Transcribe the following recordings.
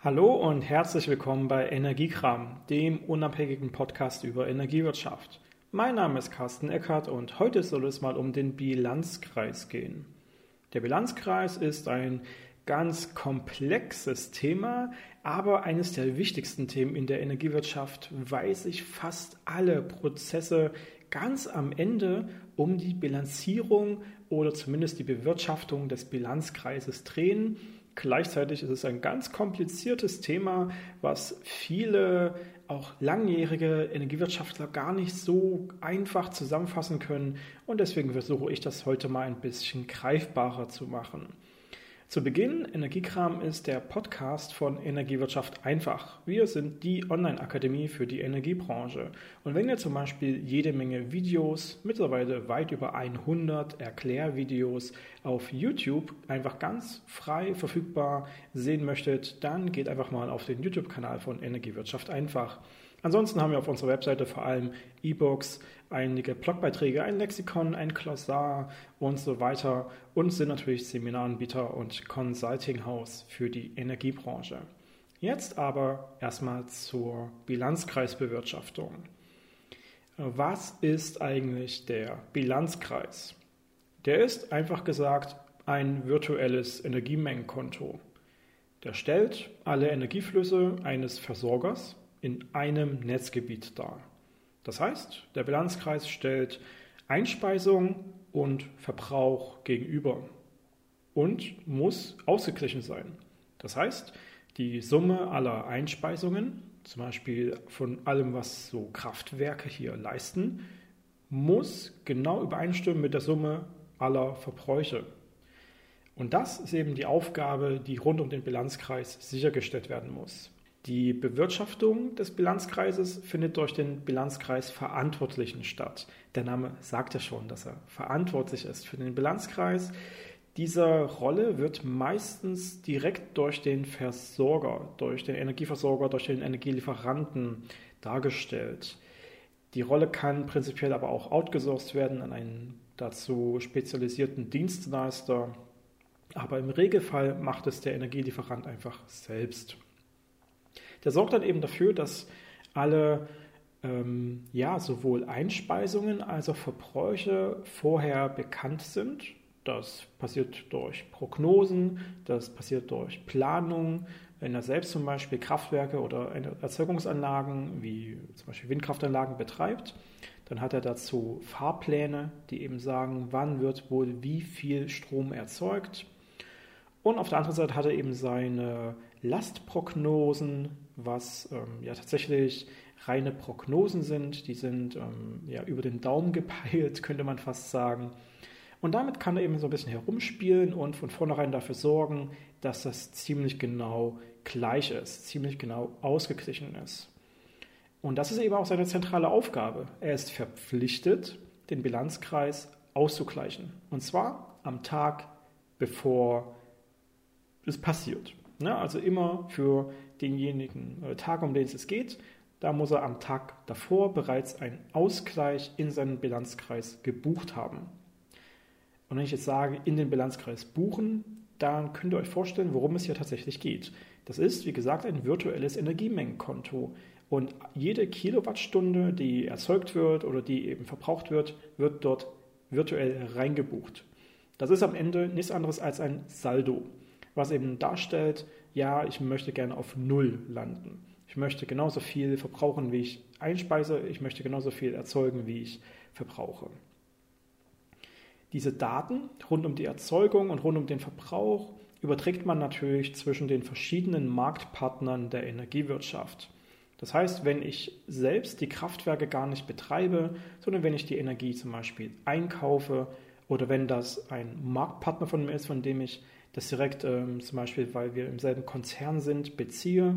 Hallo und herzlich willkommen bei Energiekram, dem unabhängigen Podcast über Energiewirtschaft. Mein Name ist Carsten Eckert und heute soll es mal um den Bilanzkreis gehen. Der Bilanzkreis ist ein ganz komplexes Thema, aber eines der wichtigsten Themen in der Energiewirtschaft, weil sich fast alle Prozesse ganz am Ende um die Bilanzierung oder zumindest die Bewirtschaftung des Bilanzkreises drehen Gleichzeitig ist es ein ganz kompliziertes Thema, was viele auch langjährige Energiewirtschaftler gar nicht so einfach zusammenfassen können. Und deswegen versuche ich das heute mal ein bisschen greifbarer zu machen. Zu Beginn, Energiekram ist der Podcast von Energiewirtschaft einfach. Wir sind die Online-Akademie für die Energiebranche. Und wenn ihr zum Beispiel jede Menge Videos, mittlerweile weit über 100 Erklärvideos auf YouTube einfach ganz frei verfügbar sehen möchtet, dann geht einfach mal auf den YouTube-Kanal von Energiewirtschaft einfach. Ansonsten haben wir auf unserer Webseite vor allem E-Books, einige Blogbeiträge, ein Lexikon, ein Glossar und so weiter und sind natürlich Seminaranbieter und Consultinghaus für die Energiebranche. Jetzt aber erstmal zur Bilanzkreisbewirtschaftung. Was ist eigentlich der Bilanzkreis? Der ist einfach gesagt ein virtuelles Energiemengenkonto. Der stellt alle Energieflüsse eines Versorgers in einem Netzgebiet dar. Das heißt, der Bilanzkreis stellt Einspeisung und Verbrauch gegenüber und muss ausgeglichen sein. Das heißt, die Summe aller Einspeisungen, zum Beispiel von allem, was so Kraftwerke hier leisten, muss genau übereinstimmen mit der Summe aller Verbräuche. Und das ist eben die Aufgabe, die rund um den Bilanzkreis sichergestellt werden muss. Die Bewirtschaftung des Bilanzkreises findet durch den Bilanzkreis Verantwortlichen statt. Der Name sagt ja schon, dass er verantwortlich ist für den Bilanzkreis. Diese Rolle wird meistens direkt durch den Versorger, durch den Energieversorger, durch den Energielieferanten dargestellt. Die Rolle kann prinzipiell aber auch outgesourced werden an einen dazu spezialisierten Dienstleister. Aber im Regelfall macht es der Energielieferant einfach selbst. Der sorgt dann eben dafür, dass alle ähm, ja, sowohl Einspeisungen als auch Verbräuche vorher bekannt sind. Das passiert durch Prognosen, das passiert durch Planung. Wenn er selbst zum Beispiel Kraftwerke oder Erzeugungsanlagen wie zum Beispiel Windkraftanlagen betreibt, dann hat er dazu Fahrpläne, die eben sagen, wann wird wohl wie viel Strom erzeugt. Und auf der anderen Seite hat er eben seine Lastprognosen, was ähm, ja tatsächlich reine Prognosen sind. Die sind ähm, ja über den Daumen gepeilt, könnte man fast sagen. Und damit kann er eben so ein bisschen herumspielen und von vornherein dafür sorgen, dass das ziemlich genau gleich ist, ziemlich genau ausgeglichen ist. Und das ist eben auch seine zentrale Aufgabe. Er ist verpflichtet, den Bilanzkreis auszugleichen. Und zwar am Tag, bevor es passiert. Ne? Also immer für denjenigen äh, Tag, um den es geht, da muss er am Tag davor bereits einen Ausgleich in seinen Bilanzkreis gebucht haben. Und wenn ich jetzt sage, in den Bilanzkreis buchen, dann könnt ihr euch vorstellen, worum es hier tatsächlich geht. Das ist, wie gesagt, ein virtuelles Energiemengenkonto. Und jede Kilowattstunde, die erzeugt wird oder die eben verbraucht wird, wird dort virtuell reingebucht. Das ist am Ende nichts anderes als ein Saldo was eben darstellt, ja, ich möchte gerne auf Null landen. Ich möchte genauso viel verbrauchen, wie ich einspeise. Ich möchte genauso viel erzeugen, wie ich verbrauche. Diese Daten rund um die Erzeugung und rund um den Verbrauch überträgt man natürlich zwischen den verschiedenen Marktpartnern der Energiewirtschaft. Das heißt, wenn ich selbst die Kraftwerke gar nicht betreibe, sondern wenn ich die Energie zum Beispiel einkaufe oder wenn das ein Marktpartner von mir ist, von dem ich das direkt ähm, zum Beispiel, weil wir im selben Konzern sind, beziehe,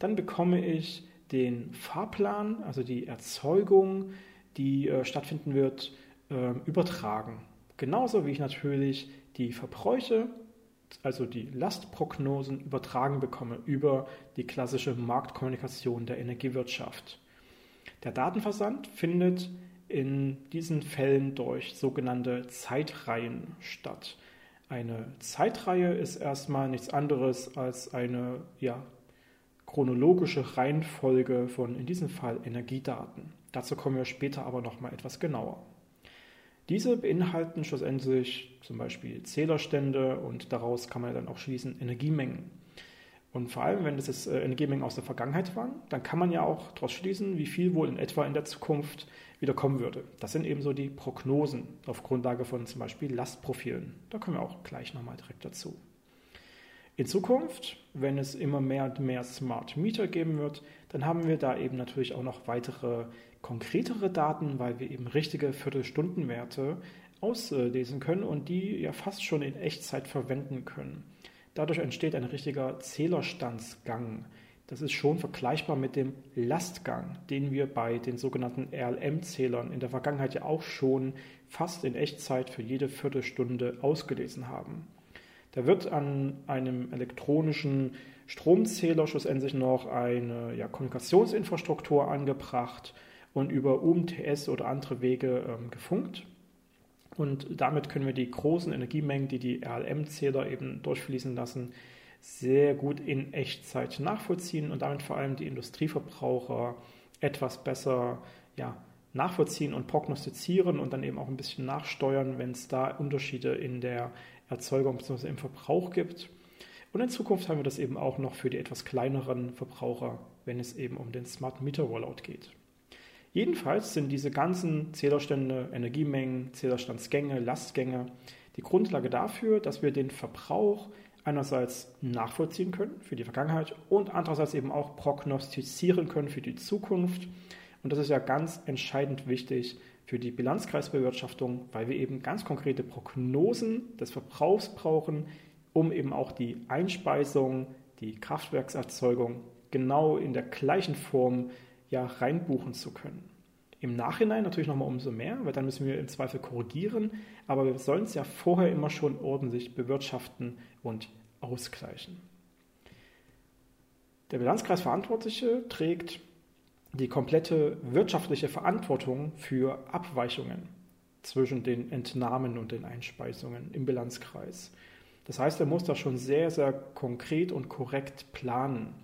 dann bekomme ich den Fahrplan, also die Erzeugung, die äh, stattfinden wird, äh, übertragen. Genauso wie ich natürlich die Verbräuche, also die Lastprognosen übertragen bekomme über die klassische Marktkommunikation der Energiewirtschaft. Der Datenversand findet in diesen Fällen durch sogenannte Zeitreihen statt. Eine Zeitreihe ist erstmal nichts anderes als eine ja, chronologische Reihenfolge von in diesem Fall Energiedaten. Dazu kommen wir später aber nochmal etwas genauer. Diese beinhalten schlussendlich zum Beispiel Zählerstände und daraus kann man dann auch schließen Energiemengen. Und vor allem, wenn das jetzt äh, Energiemengen aus der Vergangenheit waren, dann kann man ja auch daraus schließen, wie viel wohl in etwa in der Zukunft wieder kommen würde. Das sind eben so die Prognosen auf Grundlage von zum Beispiel Lastprofilen. Da kommen wir auch gleich nochmal direkt dazu. In Zukunft, wenn es immer mehr und mehr Smart Meter geben wird, dann haben wir da eben natürlich auch noch weitere konkretere Daten, weil wir eben richtige Viertelstundenwerte auslesen können und die ja fast schon in Echtzeit verwenden können. Dadurch entsteht ein richtiger Zählerstandsgang. Das ist schon vergleichbar mit dem Lastgang, den wir bei den sogenannten RLM-Zählern in der Vergangenheit ja auch schon fast in Echtzeit für jede Viertelstunde ausgelesen haben. Da wird an einem elektronischen Stromzähler schlussendlich noch eine ja, Kommunikationsinfrastruktur angebracht und über UMTS oder andere Wege ähm, gefunkt. Und damit können wir die großen Energiemengen, die die RLM-Zähler eben durchfließen lassen, sehr gut in Echtzeit nachvollziehen und damit vor allem die Industrieverbraucher etwas besser ja, nachvollziehen und prognostizieren und dann eben auch ein bisschen nachsteuern, wenn es da Unterschiede in der Erzeugung bzw. im Verbrauch gibt. Und in Zukunft haben wir das eben auch noch für die etwas kleineren Verbraucher, wenn es eben um den Smart Meter Rollout geht. Jedenfalls sind diese ganzen Zählerstände, Energiemengen, Zählerstandsgänge, Lastgänge die Grundlage dafür, dass wir den Verbrauch einerseits nachvollziehen können für die Vergangenheit und andererseits eben auch prognostizieren können für die Zukunft. Und das ist ja ganz entscheidend wichtig für die Bilanzkreisbewirtschaftung, weil wir eben ganz konkrete Prognosen des Verbrauchs brauchen, um eben auch die Einspeisung, die Kraftwerkserzeugung genau in der gleichen Form ja reinbuchen zu können. Im Nachhinein natürlich nochmal umso mehr, weil dann müssen wir im Zweifel korrigieren, aber wir sollen es ja vorher immer schon ordentlich bewirtschaften und ausgleichen. Der Bilanzkreisverantwortliche trägt die komplette wirtschaftliche Verantwortung für Abweichungen zwischen den Entnahmen und den Einspeisungen im Bilanzkreis. Das heißt, er muss das schon sehr, sehr konkret und korrekt planen.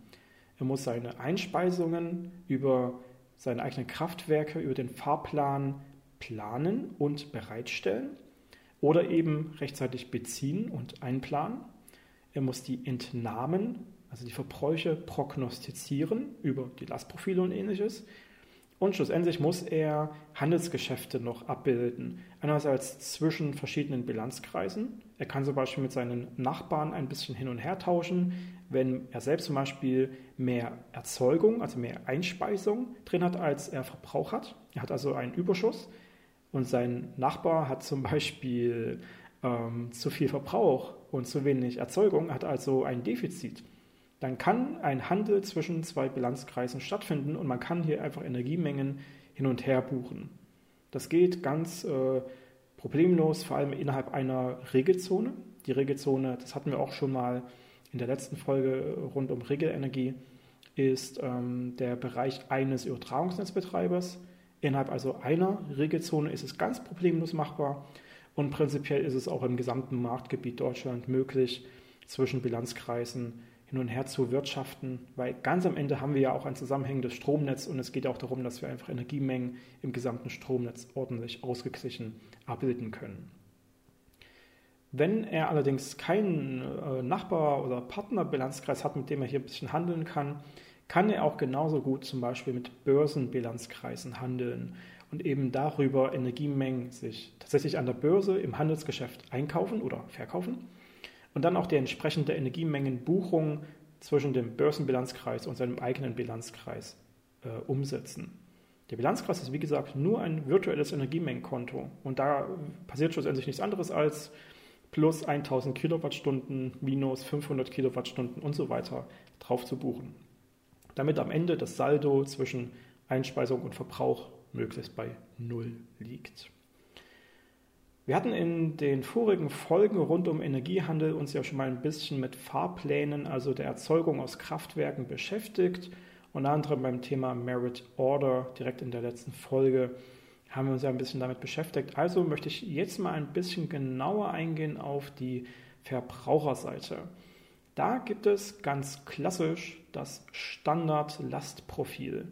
Er muss seine Einspeisungen über seine eigenen Kraftwerke, über den Fahrplan planen und bereitstellen oder eben rechtzeitig beziehen und einplanen. Er muss die Entnahmen also die Verbräuche prognostizieren über die Lastprofile und ähnliches. Und schlussendlich muss er Handelsgeschäfte noch abbilden. Einerseits zwischen verschiedenen Bilanzkreisen. Er kann zum Beispiel mit seinen Nachbarn ein bisschen hin und her tauschen, wenn er selbst zum Beispiel mehr Erzeugung, also mehr Einspeisung drin hat, als er Verbrauch hat. Er hat also einen Überschuss und sein Nachbar hat zum Beispiel ähm, zu viel Verbrauch und zu wenig Erzeugung, hat also ein Defizit dann kann ein Handel zwischen zwei Bilanzkreisen stattfinden und man kann hier einfach Energiemengen hin und her buchen. Das geht ganz äh, problemlos, vor allem innerhalb einer Regelzone. Die Regelzone, das hatten wir auch schon mal in der letzten Folge rund um Regelenergie, ist ähm, der Bereich eines Übertragungsnetzbetreibers. Innerhalb also einer Regelzone ist es ganz problemlos machbar und prinzipiell ist es auch im gesamten Marktgebiet Deutschland möglich, zwischen Bilanzkreisen hin und her zu wirtschaften, weil ganz am Ende haben wir ja auch ein zusammenhängendes Stromnetz und es geht auch darum, dass wir einfach Energiemengen im gesamten Stromnetz ordentlich ausgeglichen abbilden können. Wenn er allerdings keinen äh, Nachbar- oder Partnerbilanzkreis hat, mit dem er hier ein bisschen handeln kann, kann er auch genauso gut zum Beispiel mit Börsenbilanzkreisen handeln und eben darüber Energiemengen sich tatsächlich an der Börse im Handelsgeschäft einkaufen oder verkaufen und dann auch die entsprechende Energiemengenbuchung zwischen dem Börsenbilanzkreis und seinem eigenen Bilanzkreis äh, umsetzen. Der Bilanzkreis ist wie gesagt nur ein virtuelles Energiemengenkonto und da passiert schlussendlich nichts anderes als plus 1000 Kilowattstunden, minus 500 Kilowattstunden und so weiter drauf zu buchen. Damit am Ende das Saldo zwischen Einspeisung und Verbrauch möglichst bei Null liegt. Wir hatten in den vorigen Folgen rund um Energiehandel uns ja schon mal ein bisschen mit Fahrplänen, also der Erzeugung aus Kraftwerken beschäftigt. Unter anderem beim Thema Merit Order direkt in der letzten Folge haben wir uns ja ein bisschen damit beschäftigt. Also möchte ich jetzt mal ein bisschen genauer eingehen auf die Verbraucherseite. Da gibt es ganz klassisch das Standardlastprofil.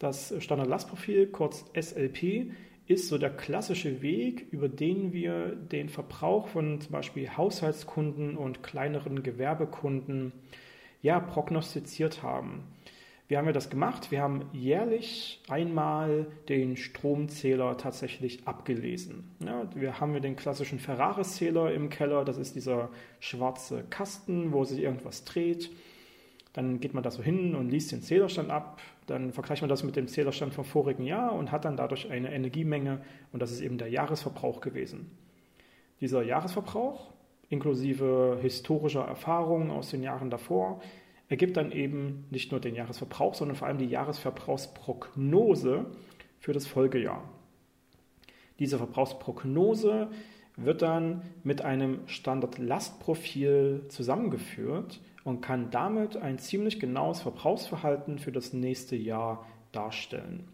Das Standardlastprofil, kurz SLP, ist so der klassische Weg, über den wir den Verbrauch von zum Beispiel Haushaltskunden und kleineren Gewerbekunden ja, prognostiziert haben. Wie haben wir das gemacht? Wir haben jährlich einmal den Stromzähler tatsächlich abgelesen. Ja, wir haben den klassischen Ferraris-Zähler im Keller. Das ist dieser schwarze Kasten, wo sich irgendwas dreht. Dann geht man da so hin und liest den Zählerstand ab. Dann vergleicht man das mit dem Zählerstand vom vorigen Jahr und hat dann dadurch eine Energiemenge. Und das ist eben der Jahresverbrauch gewesen. Dieser Jahresverbrauch inklusive historischer Erfahrungen aus den Jahren davor ergibt dann eben nicht nur den Jahresverbrauch, sondern vor allem die Jahresverbrauchsprognose für das Folgejahr. Diese Verbrauchsprognose wird dann mit einem Standardlastprofil zusammengeführt und kann damit ein ziemlich genaues Verbrauchsverhalten für das nächste Jahr darstellen.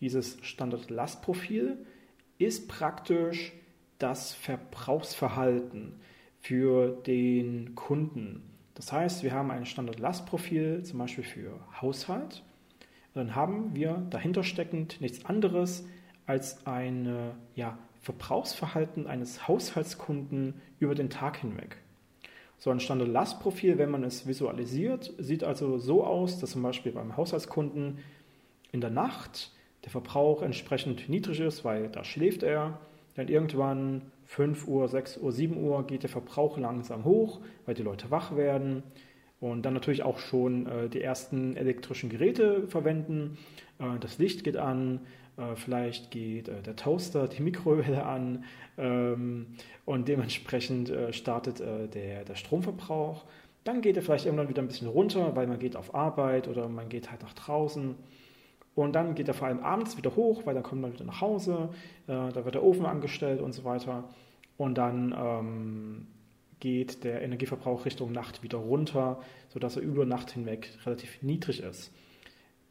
Dieses Standardlastprofil ist praktisch das Verbrauchsverhalten für den Kunden. Das heißt, wir haben ein Standardlastprofil zum Beispiel für Haushalt. dann haben wir dahinter steckend nichts anderes als ein ja, Verbrauchsverhalten eines Haushaltskunden über den Tag hinweg. So ein Standardlastprofil, wenn man es visualisiert, sieht also so aus, dass zum Beispiel beim Haushaltskunden in der Nacht der Verbrauch entsprechend niedrig ist, weil da schläft er. Dann irgendwann 5 Uhr, 6 Uhr, 7 Uhr geht der Verbrauch langsam hoch, weil die Leute wach werden und dann natürlich auch schon äh, die ersten elektrischen Geräte verwenden. Äh, das Licht geht an, vielleicht geht äh, der Toaster, die Mikrowelle an ähm, und dementsprechend äh, startet äh, der, der Stromverbrauch. Dann geht er vielleicht irgendwann wieder ein bisschen runter, weil man geht auf Arbeit oder man geht halt nach draußen. Und dann geht er vor allem abends wieder hoch, weil dann kommt man wieder nach Hause, äh, da wird der Ofen angestellt und so weiter. Und dann ähm, geht der Energieverbrauch Richtung Nacht wieder runter, sodass er über Nacht hinweg relativ niedrig ist.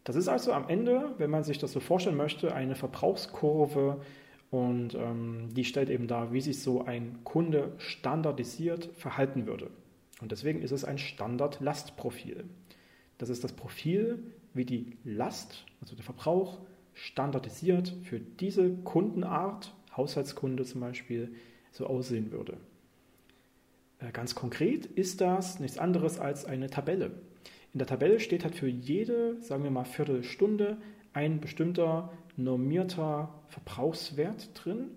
Das ist also am Ende, wenn man sich das so vorstellen möchte, eine Verbrauchskurve und ähm, die stellt eben dar, wie sich so ein Kunde standardisiert verhalten würde. Und deswegen ist es ein Standardlastprofil. Das ist das Profil, wie die Last, also der Verbrauch, standardisiert für diese Kundenart, Haushaltskunde zum Beispiel, so aussehen würde. Äh, ganz konkret ist das nichts anderes als eine Tabelle. In der Tabelle steht halt für jede, sagen wir mal, Viertelstunde ein bestimmter normierter Verbrauchswert drin,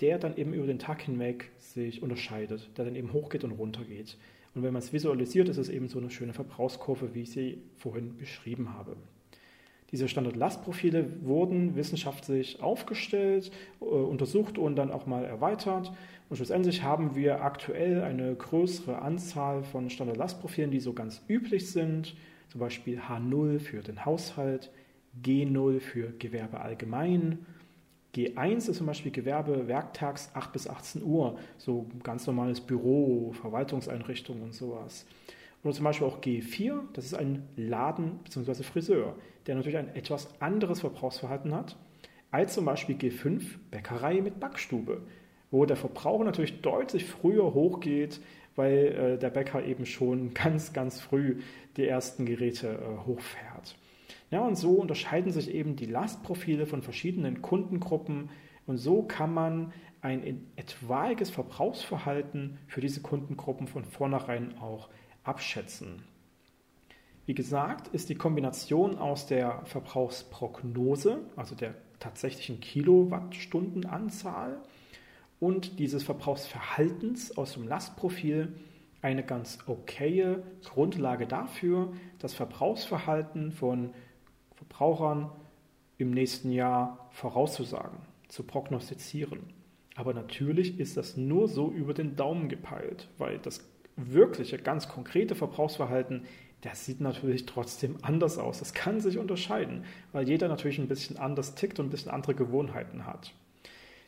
der dann eben über den Tag hinweg sich unterscheidet, der dann eben hochgeht und runter geht. Und wenn man es visualisiert, ist es eben so eine schöne Verbrauchskurve, wie ich sie vorhin beschrieben habe. Diese Standardlastprofile wurden wissenschaftlich aufgestellt, äh, untersucht und dann auch mal erweitert. Und schlussendlich haben wir aktuell eine größere Anzahl von Standardlastprofilen, die so ganz üblich sind. Zum Beispiel H0 für den Haushalt, G0 für Gewerbe allgemein. G1 ist zum Beispiel Gewerbe werktags 8 bis 18 Uhr, so ganz normales Büro, Verwaltungseinrichtungen und sowas. Oder zum Beispiel auch G4, das ist ein Laden bzw. Friseur, der natürlich ein etwas anderes Verbrauchsverhalten hat als zum Beispiel G5, Bäckerei mit Backstube, wo der Verbrauch natürlich deutlich früher hochgeht, weil äh, der Bäcker eben schon ganz, ganz früh die ersten Geräte äh, hochfährt. Ja, und so unterscheiden sich eben die Lastprofile von verschiedenen Kundengruppen und so kann man ein etwaiges Verbrauchsverhalten für diese Kundengruppen von vornherein auch abschätzen. Wie gesagt, ist die Kombination aus der Verbrauchsprognose, also der tatsächlichen Kilowattstundenanzahl, und dieses Verbrauchsverhaltens aus dem Lastprofil eine ganz okaye Grundlage dafür, das Verbrauchsverhalten von Verbrauchern im nächsten Jahr vorauszusagen, zu prognostizieren. Aber natürlich ist das nur so über den Daumen gepeilt, weil das wirkliche, ganz konkrete Verbrauchsverhalten, das sieht natürlich trotzdem anders aus. Das kann sich unterscheiden, weil jeder natürlich ein bisschen anders tickt und ein bisschen andere Gewohnheiten hat.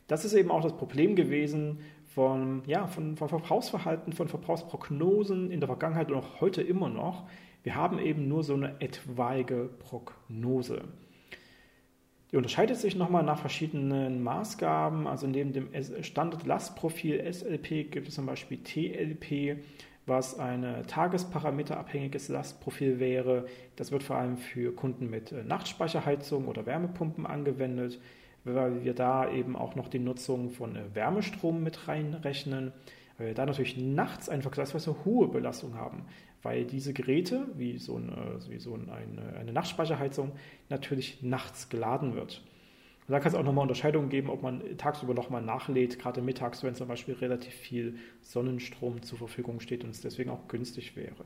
Das ist eben auch das Problem gewesen von, ja, von, von Verbrauchsverhalten, von Verbrauchsprognosen in der Vergangenheit und auch heute immer noch. Wir haben eben nur so eine etwaige Prognose. Die unterscheidet sich nochmal nach verschiedenen Maßgaben. Also neben dem Standard-Lastprofil SLP gibt es zum Beispiel TLP, was ein tagesparameterabhängiges Lastprofil wäre. Das wird vor allem für Kunden mit äh, Nachtspeicherheizung oder Wärmepumpen angewendet, weil wir da eben auch noch die Nutzung von äh, Wärmestrom mit reinrechnen, da natürlich nachts eine vergleichsweise hohe Belastung haben, weil diese Geräte, wie so, ein, wie so eine, eine Nachtspeicherheizung, natürlich nachts geladen wird. Da kann es auch nochmal Unterscheidungen geben, ob man tagsüber nochmal nachlädt, gerade mittags, wenn zum Beispiel relativ viel Sonnenstrom zur Verfügung steht und es deswegen auch günstig wäre.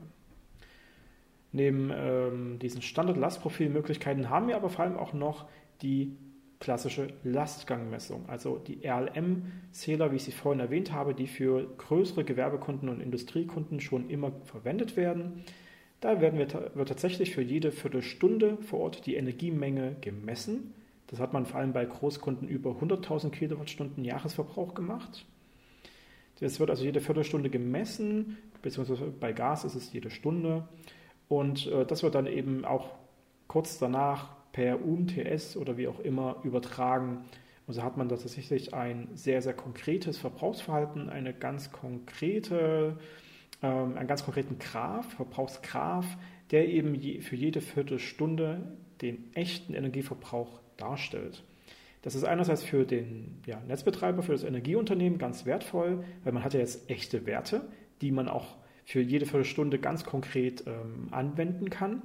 Neben ähm, diesen Standard-Lastprofilmöglichkeiten haben wir aber vor allem auch noch die klassische Lastgangmessung, also die RLM-Zähler, wie ich sie vorhin erwähnt habe, die für größere Gewerbekunden und Industriekunden schon immer verwendet werden. Da werden wir, wird tatsächlich für jede Viertelstunde vor Ort die Energiemenge gemessen das hat man vor allem bei Großkunden über 100.000 Kilowattstunden Jahresverbrauch gemacht. Das wird also jede Viertelstunde gemessen, beziehungsweise bei Gas ist es jede Stunde. Und äh, das wird dann eben auch kurz danach per UMTS oder wie auch immer übertragen. Und so hat man tatsächlich ein sehr, sehr konkretes Verbrauchsverhalten, eine ganz konkrete, ähm, einen ganz konkreten Graph, Verbrauchsgraph, der eben je, für jede Viertelstunde den echten Energieverbrauch darstellt. Das ist einerseits für den ja, Netzbetreiber, für das Energieunternehmen ganz wertvoll, weil man hat ja jetzt echte Werte, die man auch für jede Viertelstunde ganz konkret ähm, anwenden kann.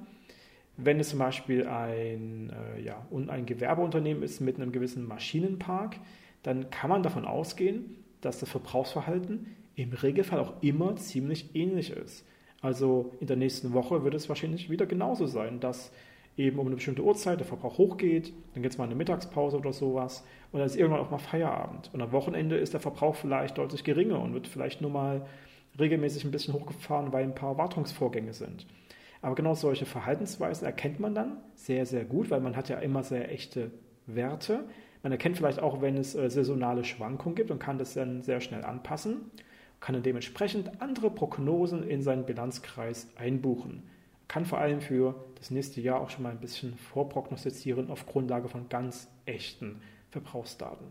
Wenn es zum Beispiel ein, äh, ja, ein Gewerbeunternehmen ist mit einem gewissen Maschinenpark, dann kann man davon ausgehen, dass das Verbrauchsverhalten im Regelfall auch immer ziemlich ähnlich ist. Also in der nächsten Woche wird es wahrscheinlich wieder genauso sein, dass eben um eine bestimmte Uhrzeit der Verbrauch hochgeht, dann gibt es mal eine Mittagspause oder sowas und dann ist irgendwann auch mal Feierabend. Und am Wochenende ist der Verbrauch vielleicht deutlich geringer und wird vielleicht nur mal regelmäßig ein bisschen hochgefahren, weil ein paar Wartungsvorgänge sind. Aber genau solche Verhaltensweisen erkennt man dann sehr, sehr gut, weil man hat ja immer sehr echte Werte. Man erkennt vielleicht auch, wenn es äh, saisonale Schwankungen gibt und kann das dann sehr schnell anpassen, kann dann dementsprechend andere Prognosen in seinen Bilanzkreis einbuchen kann vor allem für das nächste Jahr auch schon mal ein bisschen vorprognostizieren auf Grundlage von ganz echten Verbrauchsdaten.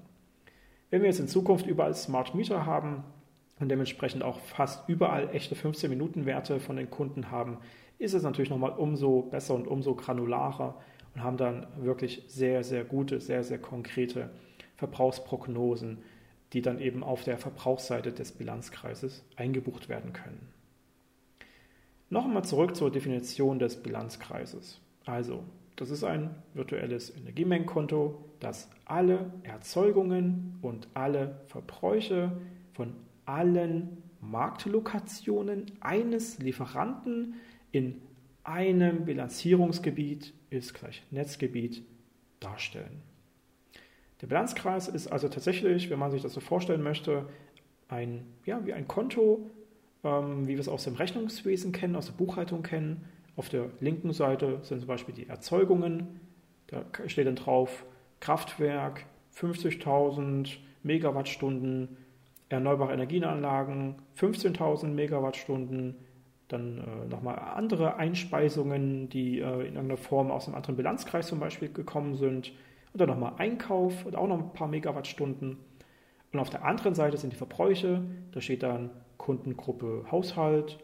Wenn wir jetzt in Zukunft überall Smart Meter haben und dementsprechend auch fast überall echte 15-Minuten-Werte von den Kunden haben, ist es natürlich nochmal umso besser und umso granularer und haben dann wirklich sehr, sehr gute, sehr, sehr konkrete Verbrauchsprognosen, die dann eben auf der Verbrauchsseite des Bilanzkreises eingebucht werden können. Noch einmal zurück zur Definition des Bilanzkreises. Also, das ist ein virtuelles Energiemengenkonto, das alle Erzeugungen und alle Verbräuche von allen Marktlokationen eines Lieferanten in einem Bilanzierungsgebiet ist gleich Netzgebiet darstellen. Der Bilanzkreis ist also tatsächlich, wenn man sich das so vorstellen möchte, ein, ja, wie ein Konto, ähm, wie wir es aus dem Rechnungswesen kennen, aus der Buchhaltung kennen. Auf der linken Seite sind zum Beispiel die Erzeugungen. Da steht dann drauf Kraftwerk, 50.000 Megawattstunden, erneuerbare Energienanlagen, 15.000 Megawattstunden, dann äh, nochmal andere Einspeisungen, die äh, in irgendeiner Form aus einem anderen Bilanzkreis zum Beispiel gekommen sind. Und dann nochmal Einkauf und auch noch ein paar Megawattstunden. Und auf der anderen Seite sind die Verbräuche. Da steht dann Kundengruppe Haushalt,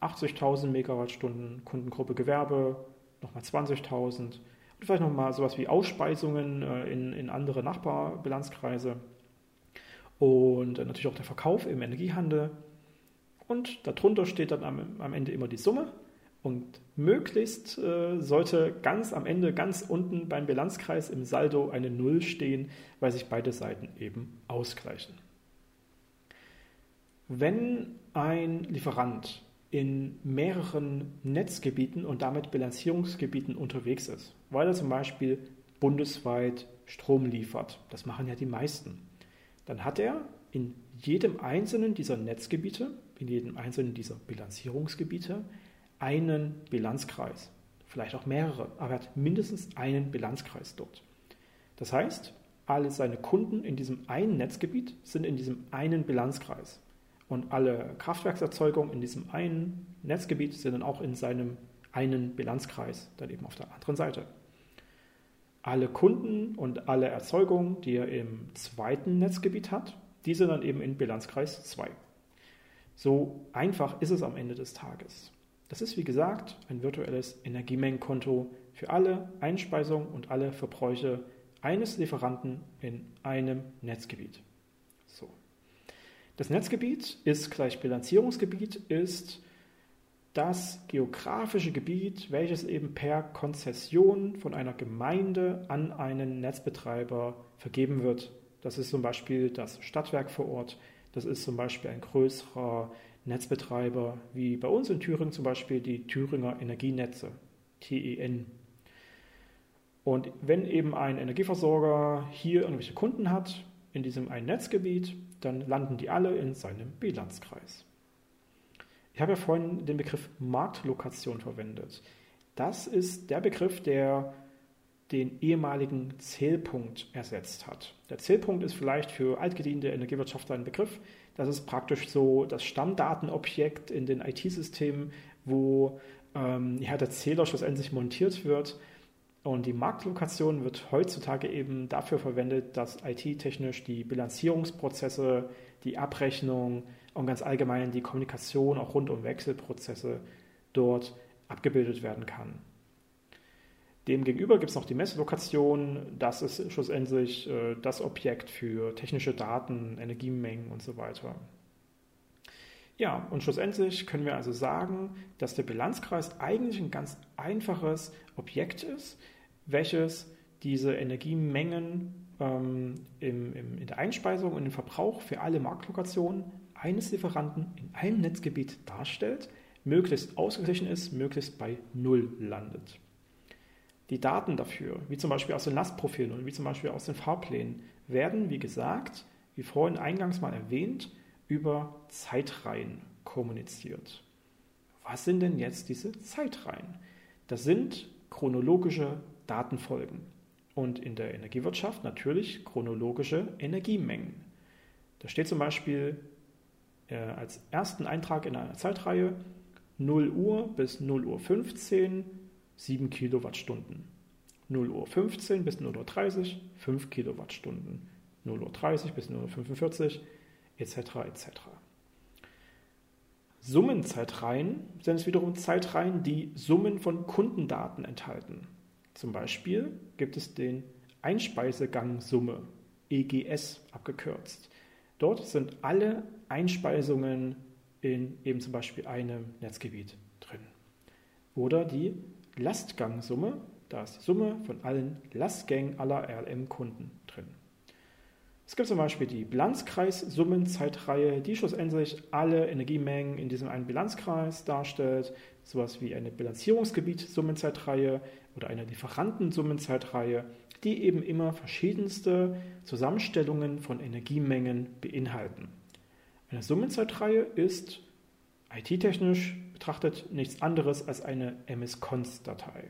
80.000 Megawattstunden, Kundengruppe Gewerbe, nochmal 20.000 und vielleicht nochmal sowas wie Ausspeisungen äh, in, in andere Nachbarbilanzkreise und äh, natürlich auch der Verkauf im Energiehandel. Und darunter steht dann am, am Ende immer die Summe und möglichst äh, sollte ganz am Ende, ganz unten beim Bilanzkreis im Saldo eine Null stehen, weil sich beide Seiten eben ausgleichen. Wenn ein Lieferant in mehreren Netzgebieten und damit Bilanzierungsgebieten unterwegs ist, weil er zum Beispiel bundesweit Strom liefert, das machen ja die meisten, dann hat er in jedem einzelnen dieser Netzgebiete, in jedem einzelnen dieser Bilanzierungsgebiete einen Bilanzkreis, vielleicht auch mehrere, aber er hat mindestens einen Bilanzkreis dort. Das heißt, alle seine Kunden in diesem einen Netzgebiet sind in diesem einen Bilanzkreis. Und alle Kraftwerkserzeugungen in diesem einen Netzgebiet sind dann auch in seinem einen Bilanzkreis, dann eben auf der anderen Seite. Alle Kunden und alle Erzeugungen, die er im zweiten Netzgebiet hat, die sind dann eben in Bilanzkreis 2. So einfach ist es am Ende des Tages. Das ist wie gesagt ein virtuelles Energiemengenkonto für alle Einspeisungen und alle Verbräuche eines Lieferanten in einem Netzgebiet. So. Das Netzgebiet ist gleich Bilanzierungsgebiet, ist das geografische Gebiet, welches eben per Konzession von einer Gemeinde an einen Netzbetreiber vergeben wird. Das ist zum Beispiel das Stadtwerk vor Ort, das ist zum Beispiel ein größerer Netzbetreiber, wie bei uns in Thüringen zum Beispiel die Thüringer Energienetze, TEN. Und wenn eben ein Energieversorger hier irgendwelche Kunden hat, in diesem einen Netzgebiet, dann landen die alle in seinem Bilanzkreis. Ich habe ja vorhin den Begriff Marktlokation verwendet. Das ist der Begriff, der den ehemaligen Zählpunkt ersetzt hat. Der Zählpunkt ist vielleicht für altgediente Energiewirtschaftler ein Begriff. Das ist praktisch so das Stammdatenobjekt in den IT-Systemen, wo ähm, ja, der Zähler schlussendlich montiert wird. Und die Marktlokation wird heutzutage eben dafür verwendet, dass IT-technisch die Bilanzierungsprozesse, die Abrechnung und ganz allgemein die Kommunikation auch rund um Wechselprozesse dort abgebildet werden kann. Demgegenüber gibt es noch die Messlokation. Das ist schlussendlich äh, das Objekt für technische Daten, Energiemengen und so weiter. Ja, und schlussendlich können wir also sagen, dass der Bilanzkreis eigentlich ein ganz einfaches Objekt ist, welches diese Energiemengen ähm, im, im, in der Einspeisung und im Verbrauch für alle Marktlokationen eines Lieferanten in einem Netzgebiet darstellt, möglichst ausgeglichen ist, möglichst bei Null landet. Die Daten dafür, wie zum Beispiel aus den Lastprofilen und wie zum Beispiel aus den Fahrplänen, werden, wie gesagt, wie vorhin eingangs mal erwähnt, über Zeitreihen kommuniziert. Was sind denn jetzt diese Zeitreihen? Das sind chronologische Datenfolgen und in der Energiewirtschaft natürlich chronologische Energiemengen. Da steht zum Beispiel äh, als ersten Eintrag in einer Zeitreihe 0 Uhr bis 0 Uhr 15 7 Kilowattstunden. 0 Uhr 15 bis 0 Uhr 30 5 Kilowattstunden. 0 Uhr 30 bis 0 Uhr 45 etc. etc. Summenzeitreihen sind es wiederum Zeitreihen, die Summen von Kundendaten enthalten. Zum Beispiel gibt es den Einspeisegang-Summe, EGS abgekürzt. Dort sind alle Einspeisungen in eben zum Beispiel einem Netzgebiet drin. Oder die Lastgangsumme, da ist die Summe von allen Lastgängen aller RLM-Kunden drin. Es gibt zum Beispiel die Bilanzkreissummenzeitreihe, die schlussendlich alle Energiemengen in diesem einen Bilanzkreis darstellt, sowas wie eine Bilanzierungsgebiet-Summenzeitreihe oder eine Lieferantensummenzeitreihe, die eben immer verschiedenste Zusammenstellungen von Energiemengen beinhalten. Eine Summenzeitreihe ist IT-technisch betrachtet nichts anderes als eine MS-Cons-Datei.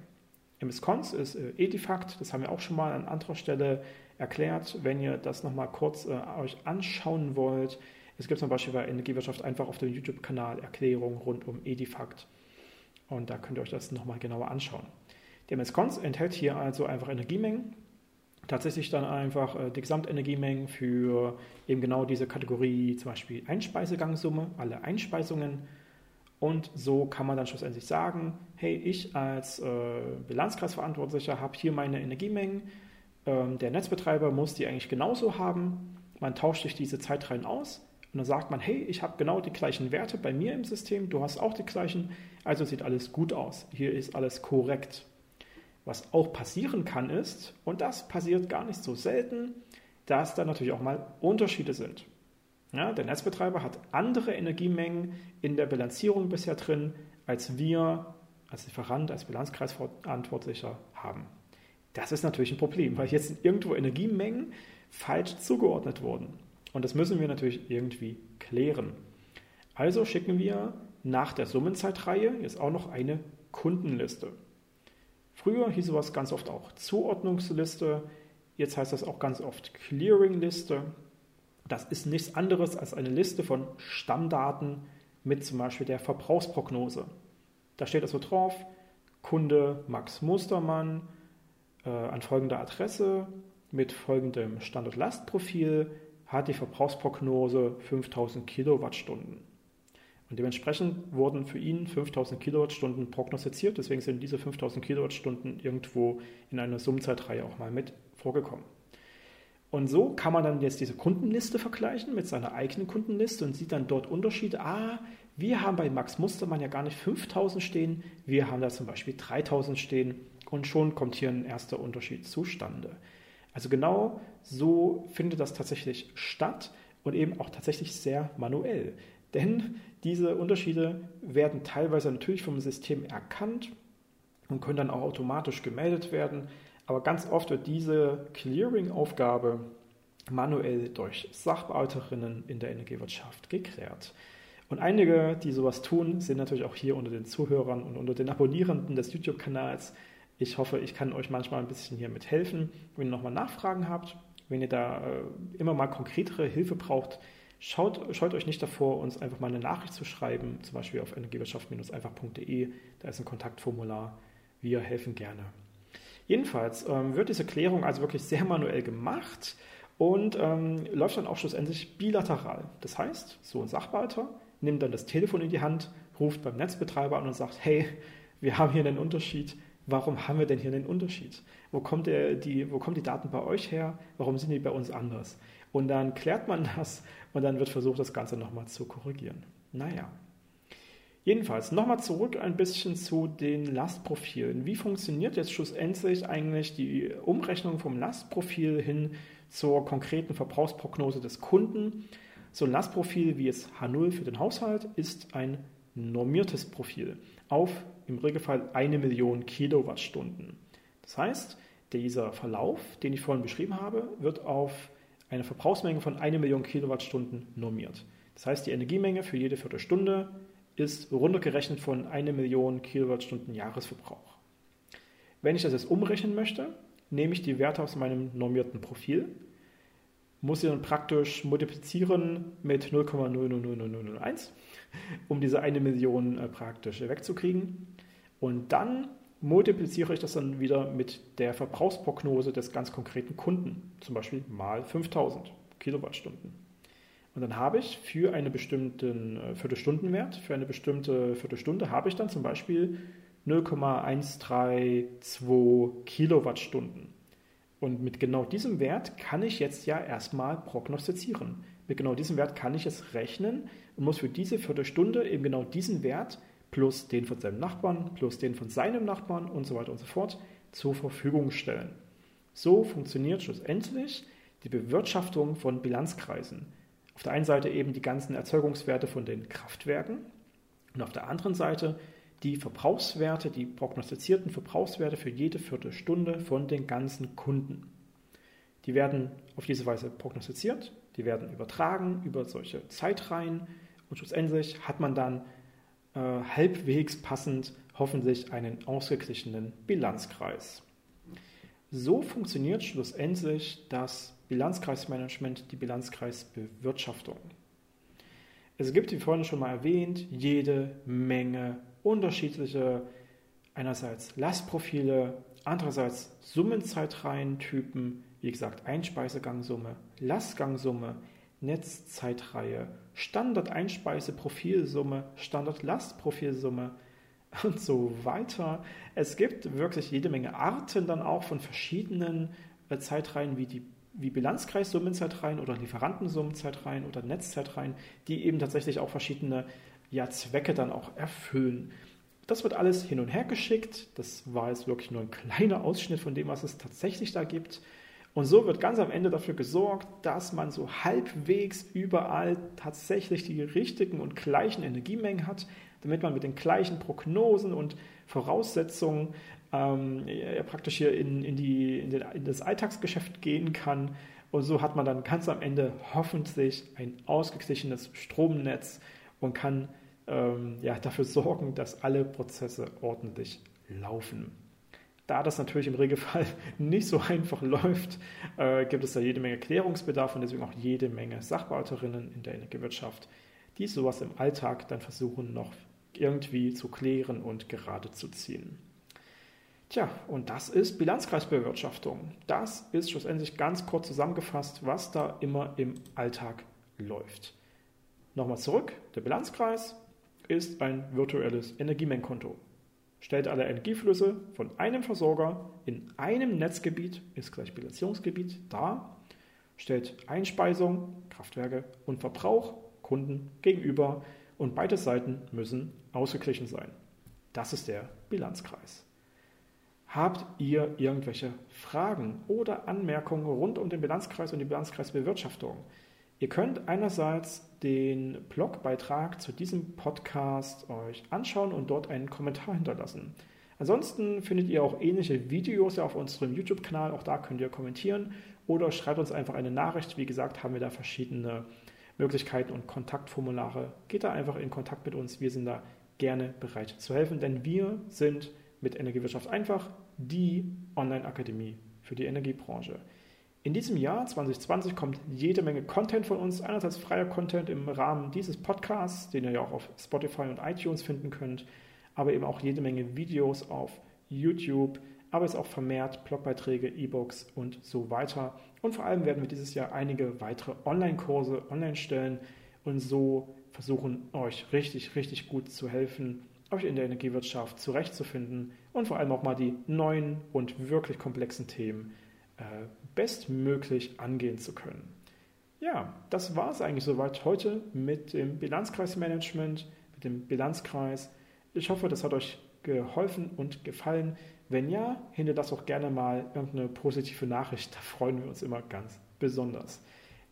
MS-Cons ist äh, Edifact, das haben wir auch schon mal an anderer Stelle erklärt. Wenn ihr das nochmal kurz äh, euch anschauen wollt, es gibt zum Beispiel bei Energiewirtschaft einfach auf dem YouTube-Kanal Erklärungen rund um Edifact. Und da könnt ihr euch das nochmal genauer anschauen. Der MS-Cons enthält hier also einfach Energiemengen. Tatsächlich dann einfach äh, die Gesamtenergiemengen für eben genau diese Kategorie, zum Beispiel Einspeisegangsumme, alle Einspeisungen. Und so kann man dann schlussendlich sagen, hey, ich als äh, Bilanzkreisverantwortlicher habe hier meine Energiemengen. Ähm, der Netzbetreiber muss die eigentlich genauso haben. Man tauscht sich diese Zeitreihen aus und dann sagt man, hey, ich habe genau die gleichen Werte bei mir im System, du hast auch die gleichen, also sieht alles gut aus. Hier ist alles korrekt. Was auch passieren kann ist, und das passiert gar nicht so selten, dass da natürlich auch mal Unterschiede sind. Ja, der Netzbetreiber hat andere Energiemengen in der Bilanzierung bisher drin, als wir als Lieferant, als Bilanzkreisverantwortlicher haben. Das ist natürlich ein Problem, weil jetzt sind irgendwo Energiemengen falsch zugeordnet wurden. Und das müssen wir natürlich irgendwie klären. Also schicken wir nach der Summenzeitreihe jetzt auch noch eine Kundenliste. Früher hieß sowas ganz oft auch Zuordnungsliste, jetzt heißt das auch ganz oft Clearingliste. Das ist nichts anderes als eine Liste von Stammdaten mit zum Beispiel der Verbrauchsprognose. Da steht also drauf, Kunde Max Mustermann äh, an folgender Adresse mit folgendem Standort-Lastprofil hat die Verbrauchsprognose 5000 Kilowattstunden. Und dementsprechend wurden für ihn 5000 Kilowattstunden prognostiziert. Deswegen sind diese 5000 Kilowattstunden irgendwo in einer Summzeitreihe auch mal mit vorgekommen. Und so kann man dann jetzt diese Kundenliste vergleichen mit seiner eigenen Kundenliste und sieht dann dort Unterschiede. Ah, wir haben bei Max Mustermann ja gar nicht 5000 stehen, wir haben da zum Beispiel 3000 stehen und schon kommt hier ein erster Unterschied zustande. Also genau so findet das tatsächlich statt und eben auch tatsächlich sehr manuell. Denn diese Unterschiede werden teilweise natürlich vom System erkannt und können dann auch automatisch gemeldet werden. Aber ganz oft wird diese Clearing-Aufgabe manuell durch Sachbearbeiterinnen in der Energiewirtschaft geklärt. Und einige, die sowas tun, sind natürlich auch hier unter den Zuhörern und unter den Abonnierenden des YouTube-Kanals. Ich hoffe, ich kann euch manchmal ein bisschen hier mithelfen. Wenn ihr nochmal Nachfragen habt, wenn ihr da äh, immer mal konkretere Hilfe braucht, schaut, scheut euch nicht davor, uns einfach mal eine Nachricht zu schreiben, zum Beispiel auf energiewirtschaft-einfach.de. Da ist ein Kontaktformular. Wir helfen gerne. Jedenfalls ähm, wird diese Klärung also wirklich sehr manuell gemacht und ähm, läuft dann auch schlussendlich bilateral. Das heißt, so ein Sachwalter nimmt dann das Telefon in die Hand, ruft beim Netzbetreiber an und sagt, hey, wir haben hier einen Unterschied. Warum haben wir denn hier einen Unterschied? Wo kommt, der, die, wo kommen die Daten bei euch her? Warum sind die bei uns anders? Und dann klärt man das und dann wird versucht, das Ganze nochmal zu korrigieren. Naja, Jedenfalls nochmal zurück ein bisschen zu den Lastprofilen. Wie funktioniert jetzt schlussendlich eigentlich die Umrechnung vom Lastprofil hin zur konkreten Verbrauchsprognose des Kunden? So ein Lastprofil wie jetzt H0 für den Haushalt ist ein normiertes Profil auf im Regelfall eine Million Kilowattstunden. Das heißt, dieser Verlauf, den ich vorhin beschrieben habe, wird auf eine Verbrauchsmenge von eine Million Kilowattstunden normiert. Das heißt, die Energiemenge für jede Viertelstunde ist runtergerechnet von 1 Million Kilowattstunden Jahresverbrauch. Wenn ich das jetzt umrechnen möchte, nehme ich die Werte aus meinem normierten Profil, muss sie dann praktisch multiplizieren mit 0,000001, um diese 1 Million äh, praktisch wegzukriegen. Und dann multipliziere ich das dann wieder mit der Verbrauchsprognose des ganz konkreten Kunden, zum Beispiel mal 5000 Kilowattstunden. Und dann habe ich für einen bestimmten äh, Viertelstundenwert, für eine bestimmte Viertelstunde, habe ich dann zum Beispiel 0,132 Kilowattstunden. Und mit genau diesem Wert kann ich jetzt ja erstmal prognostizieren. Mit genau diesem Wert kann ich es rechnen und muss für diese Viertelstunde eben genau diesen Wert plus den von seinem Nachbarn, plus den von seinem Nachbarn und so weiter und so fort zur Verfügung stellen. So funktioniert schlussendlich die Bewirtschaftung von Bilanzkreisen. Auf der einen Seite eben die ganzen Erzeugungswerte von den Kraftwerken und auf der anderen Seite die Verbrauchswerte, die prognostizierten Verbrauchswerte für jede Viertelstunde von den ganzen Kunden. Die werden auf diese Weise prognostiziert, die werden übertragen über solche Zeitreihen und schlussendlich hat man dann äh, halbwegs passend hoffentlich einen ausgeglichenen Bilanzkreis. So funktioniert schlussendlich das Bilanzkreismanagement, die Bilanzkreisbewirtschaftung. Es gibt, wie vorhin schon mal erwähnt, jede Menge unterschiedliche, einerseits Lastprofile, andererseits Summenzeitreihentypen, wie gesagt Einspeisegangssumme, Lastgangsumme, Netzzeitreihe, Standard-Einspeiseprofilsumme, Standard-Lastprofilsumme und so weiter. Es gibt wirklich jede Menge Arten dann auch von verschiedenen äh, Zeitreihen wie die wie Bilanzkreissummenzeitreihen oder Lieferantensummenzeitreihen oder Netzzeitreihen, die eben tatsächlich auch verschiedene ja, Zwecke dann auch erfüllen. Das wird alles hin und her geschickt. Das war jetzt wirklich nur ein kleiner Ausschnitt von dem, was es tatsächlich da gibt. Und so wird ganz am Ende dafür gesorgt, dass man so halbwegs überall tatsächlich die richtigen und gleichen Energiemengen hat, damit man mit den gleichen Prognosen und Voraussetzungen ähm, praktisch hier in, in, die, in, den, in das Alltagsgeschäft gehen kann. Und so hat man dann ganz am Ende hoffentlich ein ausgeglichenes Stromnetz und kann ähm, ja, dafür sorgen, dass alle Prozesse ordentlich laufen. Da das natürlich im Regelfall nicht so einfach läuft, äh, gibt es da jede Menge Klärungsbedarf und deswegen auch jede Menge Sachbearbeiterrinnen in der Energiewirtschaft, die sowas im Alltag dann versuchen noch irgendwie zu klären und gerade zu ziehen. Tja, und das ist Bilanzkreisbewirtschaftung. Das ist schlussendlich ganz kurz zusammengefasst, was da immer im Alltag läuft. Nochmal zurück, der Bilanzkreis ist ein virtuelles Energiemengenkonto. Stellt alle Energieflüsse von einem Versorger in einem Netzgebiet, ist gleich Bilanzierungsgebiet, dar, stellt Einspeisung, Kraftwerke und Verbrauch Kunden gegenüber und beide Seiten müssen ausgeglichen sein. Das ist der Bilanzkreis. Habt ihr irgendwelche Fragen oder Anmerkungen rund um den Bilanzkreis und die Bilanzkreisbewirtschaftung? Ihr könnt einerseits den Blogbeitrag zu diesem Podcast euch anschauen und dort einen Kommentar hinterlassen. Ansonsten findet ihr auch ähnliche Videos auf unserem YouTube-Kanal, auch da könnt ihr kommentieren oder schreibt uns einfach eine Nachricht. Wie gesagt, haben wir da verschiedene Möglichkeiten und Kontaktformulare. Geht da einfach in Kontakt mit uns. Wir sind da gerne bereit zu helfen, denn wir sind mit Energiewirtschaft einfach die Online-Akademie für die Energiebranche. In diesem Jahr 2020 kommt jede Menge Content von uns. Einerseits freier Content im Rahmen dieses Podcasts, den ihr ja auch auf Spotify und iTunes finden könnt, aber eben auch jede Menge Videos auf YouTube, aber es auch vermehrt Blogbeiträge, E-Books und so weiter. Und vor allem werden wir dieses Jahr einige weitere Online-Kurse online stellen und so versuchen, euch richtig, richtig gut zu helfen, euch in der Energiewirtschaft zurechtzufinden und vor allem auch mal die neuen und wirklich komplexen Themen äh, bestmöglich angehen zu können. Ja, das war es eigentlich soweit heute mit dem Bilanzkreismanagement, mit dem Bilanzkreis. Ich hoffe, das hat euch geholfen und gefallen. Wenn ja, hinterlasst auch gerne mal irgendeine positive Nachricht. Da freuen wir uns immer ganz besonders.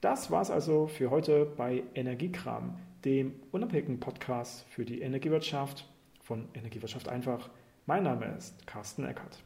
Das war es also für heute bei Energiekram, dem unabhängigen Podcast für die Energiewirtschaft von Energiewirtschaft einfach. Mein Name ist Carsten Eckert.